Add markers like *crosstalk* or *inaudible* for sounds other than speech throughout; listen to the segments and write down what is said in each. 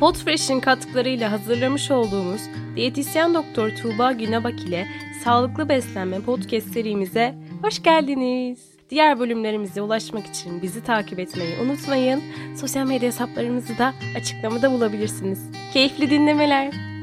Podfresh'in katkılarıyla hazırlamış olduğumuz diyetisyen doktor Tuğba Günebak ile Sağlıklı Beslenme podcast serimize hoş geldiniz. Diğer bölümlerimize ulaşmak için bizi takip etmeyi unutmayın. Sosyal medya hesaplarımızı da açıklamada bulabilirsiniz. Keyifli dinlemeler.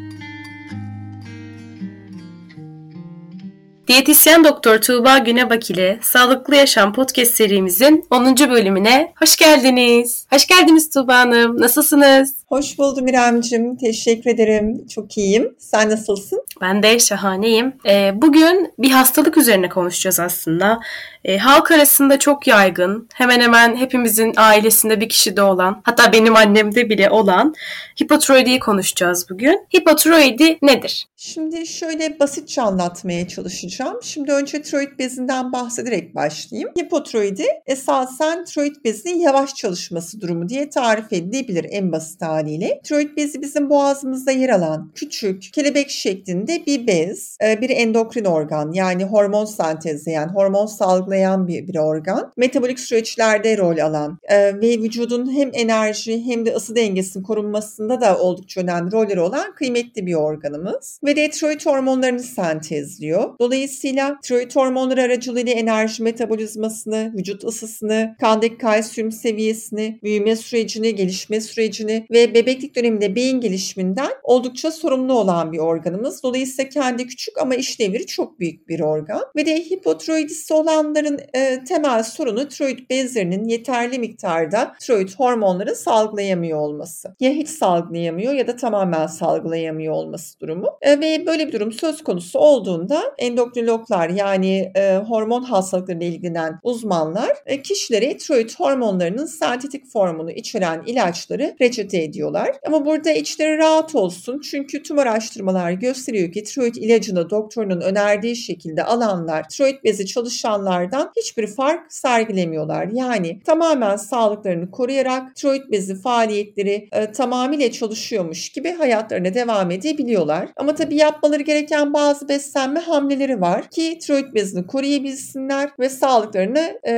Diyetisyen Doktor Tuğba Günebak ile Sağlıklı Yaşam Podcast serimizin 10. bölümüne hoş geldiniz. Hoş geldiniz Tuğba Hanım. Nasılsınız? Hoş buldum İremcim. Teşekkür ederim. Çok iyiyim. Sen nasılsın? Ben de şahaneyim. Ee, bugün bir hastalık üzerine konuşacağız aslında. Ee, halk arasında çok yaygın, hemen hemen hepimizin ailesinde bir kişide olan, hatta benim annemde bile olan hipotiroidiyi konuşacağız bugün. Hipotiroidi nedir? Şimdi şöyle basitçe anlatmaya çalışacağım. Şimdi önce tiroid bezinden bahsederek başlayayım. Hipotiroidi esasen tiroid bezinin yavaş çalışması durumu diye tarif edilebilir en basit haliyle. Tiroid bezi bizim boğazımızda yer alan küçük kelebek şeklinde bir bez, e, bir endokrin organ yani hormon sentezleyen, hormon salgılayan bir, bir organ. Metabolik süreçlerde rol alan e, ve vücudun hem enerji hem de ısı dengesinin korunmasında da oldukça önemli rolleri olan kıymetli bir organımız. Ve de tiroid hormonlarını sentezliyor. Dolayısıyla tiroid hormonları aracılığıyla enerji metabolizmasını, vücut ısısını, kandaki kalsiyum seviyesini, büyüme sürecini, gelişme sürecini ve bebeklik döneminde beyin gelişiminden oldukça sorumlu olan bir organımız. Dolayısıyla kendi küçük ama işlevleri çok büyük bir organ. Ve de hipotiroidisi olanların e, temel sorunu tiroid bezlerinin yeterli miktarda tiroid hormonları salgılayamıyor olması. Ya hiç salgılayamıyor ya da tamamen salgılayamıyor olması durumu. E, ve böyle bir durum söz konusu olduğunda endokrinologlar yani e, hormon hastalıklarıyla ilgilenen uzmanlar e, kişilere tiroid hormonlarının sentetik formunu içeren ilaçları reçete ediyorlar. Ama burada içleri rahat olsun çünkü tüm araştırmalar gösteriyor ki tiroid ilacını doktorunun önerdiği şekilde alanlar tiroid bezi çalışanlardan hiçbir fark sergilemiyorlar. Yani tamamen sağlıklarını koruyarak tiroid bezi faaliyetleri e, tamamıyla çalışıyormuş gibi hayatlarına devam edebiliyorlar. Ama tabii yapmaları gereken bazı beslenme hamleleri var ki tiroid bezini koruyabilsinler ve sağlıklarını e,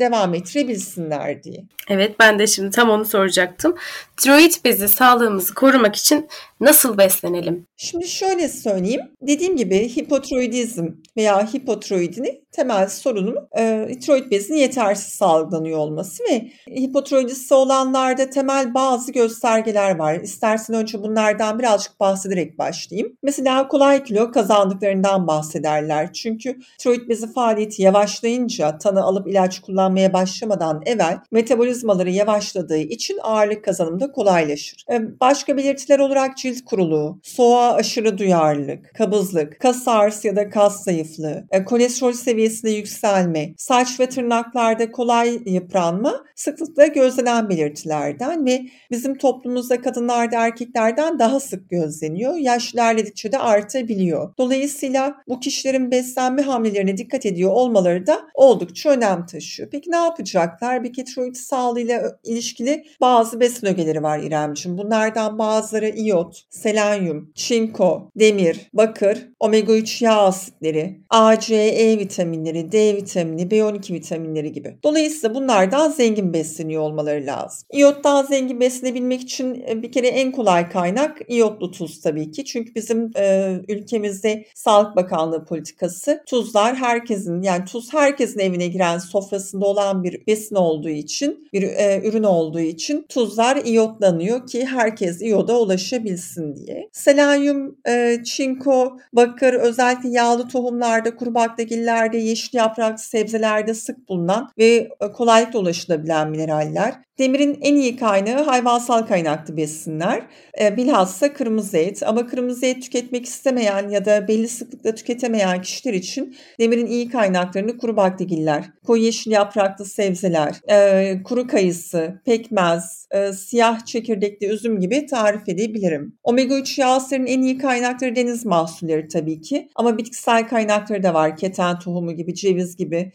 devam ettirebilsinler diye. Evet ben de şimdi tam onu soracaktım. Tiroid bezi sağlığımızı korumak için nasıl beslenelim? Şimdi şöyle söyleyeyim. Dediğim gibi hipotiroidizm veya hipotiroidini temel sorunu e, tiroid bezinin yetersiz salgılanıyor olması ve hipotiroidisi olanlarda temel bazı göstergeler var. İstersen önce bunlardan birazcık bahsederek başlayayım. Mesela kolay kilo kazandıklarından bahsederler. Çünkü tiroid bezi faaliyeti yavaşlayınca tanı alıp ilaç kullanmaya başlamadan evvel metabolizmaları yavaşladığı için ağırlık kazanımda kolaylaşır. E, başka belirtiler olarak kuruluğu, soğuğa aşırı duyarlılık, kabızlık, kas ağrısı ya da kas zayıflığı, e, kolesterol seviyesinde yükselme, saç ve tırnaklarda kolay yıpranma sıklıkla gözlenen belirtilerden ve bizim toplumumuzda kadınlarda erkeklerden daha sık gözleniyor. Yaş ilerledikçe de artabiliyor. Dolayısıyla bu kişilerin beslenme hamlelerine dikkat ediyor olmaları da oldukça önem taşıyor. Peki ne yapacaklar? Bir tiroid sağlığıyla ilişkili bazı besin ögeleri var İremciğim. Bunlardan bazıları iot, selenyum, çinko, demir, bakır, omega 3 yağ asitleri, A, C, E vitaminleri, D vitamini, B12 vitaminleri gibi. Dolayısıyla bunlardan zengin besleniyor olmaları lazım. İyottan zengin beslenebilmek için e, bir kere en kolay kaynak iyotlu tuz tabii ki. Çünkü bizim e, ülkemizde Sağlık Bakanlığı politikası tuzlar herkesin yani tuz herkesin evine giren sofrasında olan bir besin olduğu için bir e, ürün olduğu için tuzlar iyotlanıyor ki herkes iyoda ulaşabilsin diye. Selenyum, e, çinko, bakır özellikle yağlı tohumlarda, kuru baklagillerde, yeşil yapraklı sebzelerde sık bulunan ve e, kolaylıkla ulaşılabilen mineraller. Demirin en iyi kaynağı hayvansal kaynaklı besinler. E, bilhassa kırmızı et. Ama kırmızı et tüketmek istemeyen ya da belli sıklıkla tüketemeyen kişiler için demirin iyi kaynaklarını kuru baklagiller, koyu yeşil yapraklı sebzeler, e, kuru kayısı, pekmez, e, siyah çekirdekli üzüm gibi tarif edebilirim. Omega 3 yağ asitlerinin en iyi kaynakları deniz mahsulleri tabii ki. Ama bitkisel kaynakları da var. Keten tohumu gibi, ceviz gibi,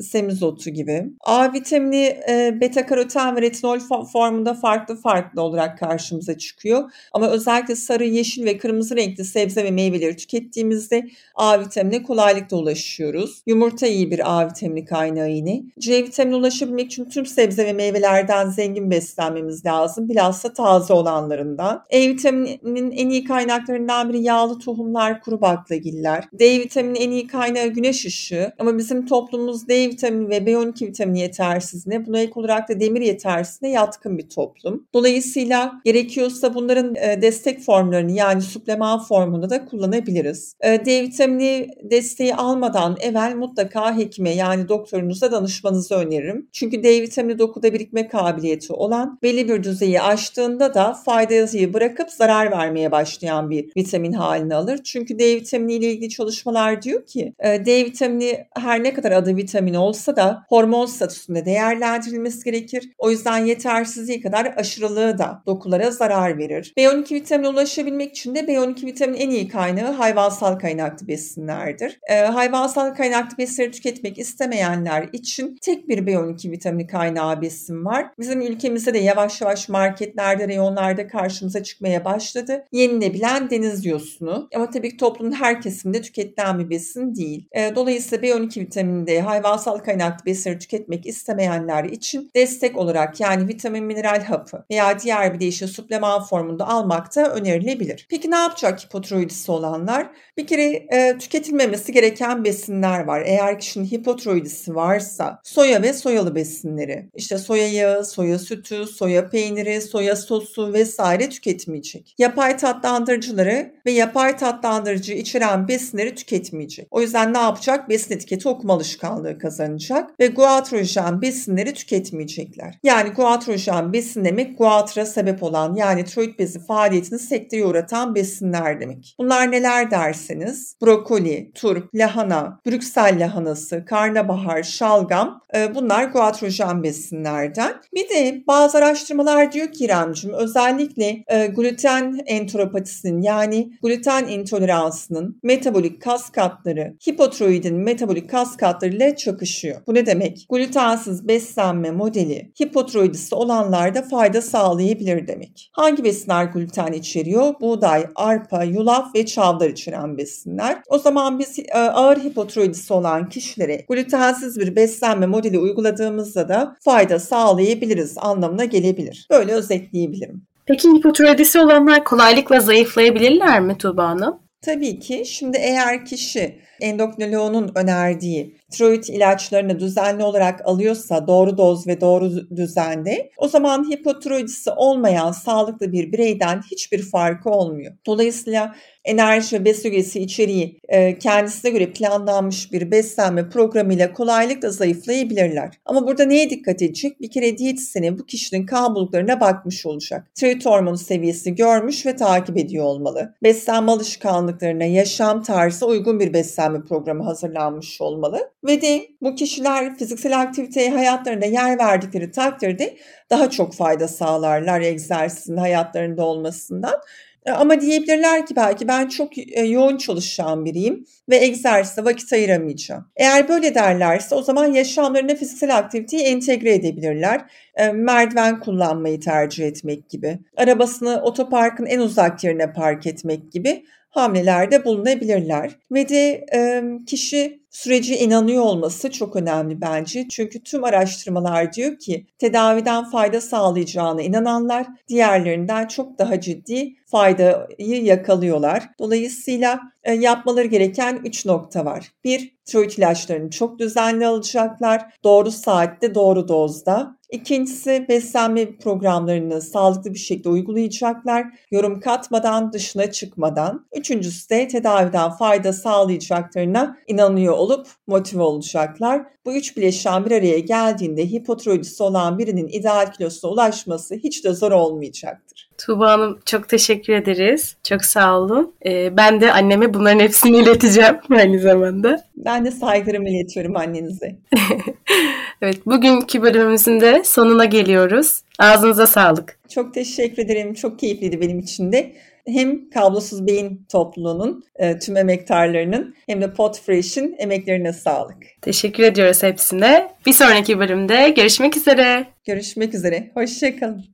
semizotu gibi. A vitamini, beta karoten ve retinol formunda farklı farklı olarak karşımıza çıkıyor. Ama özellikle sarı, yeşil ve kırmızı renkli sebze ve meyveleri tükettiğimizde A vitaminine kolaylıkla ulaşıyoruz. Yumurta iyi bir A vitamini kaynağı yine. C vitamini ulaşabilmek için tüm sebze ve meyvelerden zengin beslenmemiz lazım. Bilhassa taze olanlarından. E vitamininin en iyi kaynaklarından biri yağlı tohumlar, kuru baklagiller. D vitamini en iyi kaynağı güneş ışığı. Ama bizim toplumumuz D vitamini ve B12 vitamini yetersizliğine, buna ek olarak da demir yetersizliğine yatkın bir toplum. Dolayısıyla gerekiyorsa bunların e, destek formlarını yani supleman formunu da kullanabiliriz. E, D vitamini desteği almadan evvel mutlaka hekime yani doktorunuza danışmanızı öneririm. Çünkü D vitamini dokuda birikme kabiliyeti olan belli bir düzeyi aştığında da faydayı bırakıp zarar vermeye başlayan bir vitamin halini alır. Çünkü D vitamini ile ilgili çalışmalar diyor ki e, D vitamini her ne kadar adı vitamin olsa da hormon statüsünde değerlendirilmesi gerekir. O yüzden yetersizliği kadar aşırılığı da dokulara zarar verir. B12 vitamine ulaşabilmek için de B12 vitaminin en iyi kaynağı hayvansal kaynaklı besinlerdir. E, hayvansal kaynaklı besinleri tüketmek istemeyenler için tek bir B12 vitamini kaynağı besin var. Bizim ülkemizde de yavaş yavaş marketlerde, reyonlarda karşımıza çıkmaya başladı. Yenilebilen deniz yosunu. Ama tabii ki toplumun her kesiminde tüketilen bir besin değil. E, dolayısıyla B12 vitamininde hayvansal kaynaklı besinleri tüketmek istemeyenler için destek olarak yani vitamin mineral hapı veya diğer bir değişik supleman formunda almak da önerilebilir. Peki ne yapacak hipotiroidisi olanlar? Bir kere e, tüketilmemesi gereken besinler var. Eğer kişinin hipotiroidisi varsa soya ve soyalı besinleri, işte soya yağı, soya sütü, soya peyniri, soya sosu vesaire tüketmeyecek. Yapay tatlandırıcıları ve yapay tatlandırıcı içeren besinleri tüketmeyecek. O yüzden ne yapacak? Besin etiketi okuma alışkanlığı kazanacak ve guatrojen besinleri tüketmeyecekler. Yani guatrojen besin demek guatra sebep olan yani tiroid bezi faaliyetini sekteye uğratan besinler demek. Bunlar neler derseniz brokoli, turp, lahana, Brüksel lahanası, karnabahar, şalgam e, bunlar guatrojen besinlerden. Bir de bazı araştırmalar diyor ki İremcim özellikle e, gluten enteropatisinin yani gluten intoleransının metabolik kaskatları hipotiroidin metabolik kaskatları ile çakışıyor. Bu ne demek? Glutensiz beslenme modeli hipotiroidisi olanlarda fayda sağlayabilir demek. Hangi besinler gluten içeriyor? Buğday, arpa, yulaf ve çavdar içeren besinler. O zaman biz e, ağır hipotiroidisi olan kişilere glutensiz bir beslenme modeli uyguladığımızda da fayda sağlayabiliriz anlamına gelebilir. Böyle özetleyebilirim. Peki hipotiroidisi olanlar kolaylıkla zayıflayabilirler mi Tuğba Hanım? Tabii ki. Şimdi eğer kişi endokrinoloğunun önerdiği tiroid ilaçlarını düzenli olarak alıyorsa doğru doz ve doğru düzende o zaman hipotiroidisi olmayan sağlıklı bir bireyden hiçbir farkı olmuyor. Dolayısıyla enerji ve besin içeriği e, kendisine göre planlanmış bir beslenme programıyla kolaylıkla zayıflayabilirler. Ama burada neye dikkat edecek? Bir kere diyetisyene bu kişinin kan bulgularına bakmış olacak. Tiroid hormonu seviyesi görmüş ve takip ediyor olmalı. Beslenme alışkanlıklarına, yaşam tarzı uygun bir beslenme programı hazırlanmış olmalı. Ve de bu kişiler fiziksel aktiviteye hayatlarında yer verdikleri takdirde daha çok fayda sağlarlar egzersizin hayatlarında olmasından. E, ama diyebilirler ki belki ben çok e, yoğun çalışan biriyim ve egzersize vakit ayıramayacağım. Eğer böyle derlerse o zaman yaşamlarına fiziksel aktiviteyi entegre edebilirler. E, merdiven kullanmayı tercih etmek gibi, arabasını otoparkın en uzak yerine park etmek gibi hamlelerde bulunabilirler. Ve de e, kişi süreci inanıyor olması çok önemli bence. Çünkü tüm araştırmalar diyor ki tedaviden fayda sağlayacağına inananlar diğerlerinden çok daha ciddi faydayı yakalıyorlar. Dolayısıyla e, yapmaları gereken 3 nokta var. Bir, tiroid ilaçlarını çok düzenli alacaklar. Doğru saatte, doğru dozda. İkincisi beslenme programlarını sağlıklı bir şekilde uygulayacaklar. Yorum katmadan, dışına çıkmadan. Üçüncüsü de tedaviden fayda sağlayacaklarına inanıyor olup motive olacaklar. Bu üç bileşen bir araya geldiğinde hipotiroidisi olan birinin ideal kilosuna ulaşması hiç de zor olmayacaktır. Tuğba Hanım çok teşekkür ederiz. Çok sağ olun. Ee, ben de anneme bunların hepsini ileteceğim *laughs* aynı zamanda. Ben de saygılarımı iletiyorum annenize. *laughs* evet bugünkü bölümümüzün de sonuna geliyoruz. Ağzınıza sağlık. Çok teşekkür ederim. Çok keyifliydi benim için de. hem Kablosuz Beyin topluluğunun e, tüm emektarlarının hem de Podfresh'in emeklerine sağlık. Teşekkür ediyoruz hepsine. Bir sonraki bölümde görüşmek üzere. Görüşmek üzere. Hoşçakalın.